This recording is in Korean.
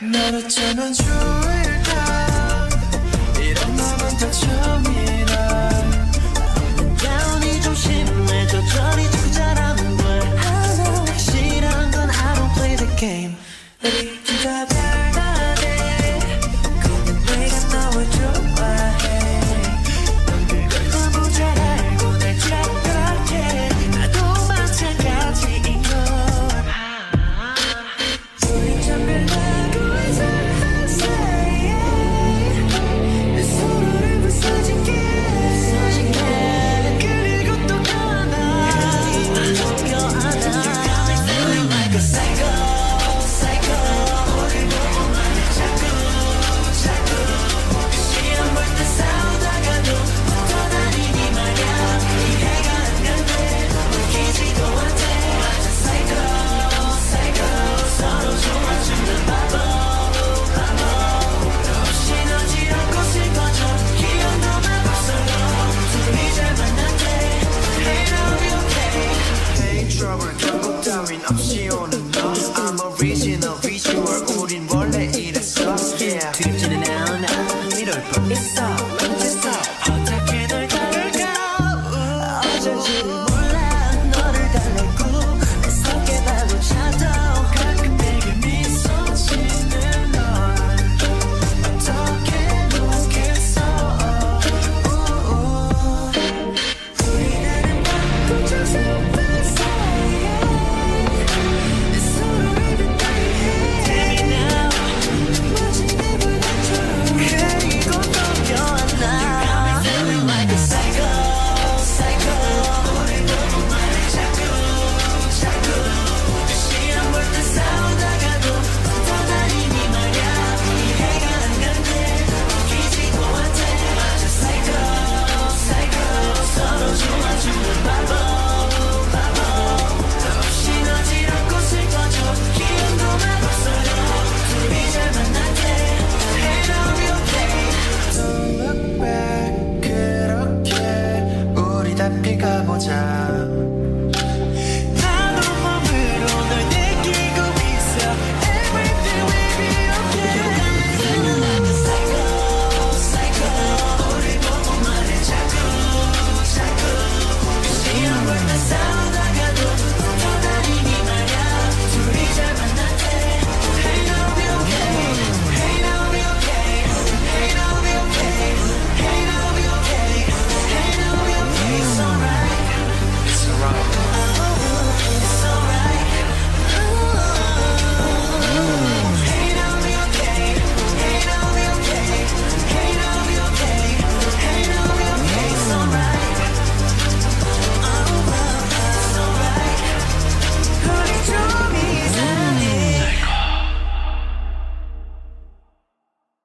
널 어쩌면 좋을까 이런 맘은 다 처음이야 우린 없이 오는 너 I'm original visual 우린 원래 이랬어 yeah. 드립치는 않아 이럴 뻔 있어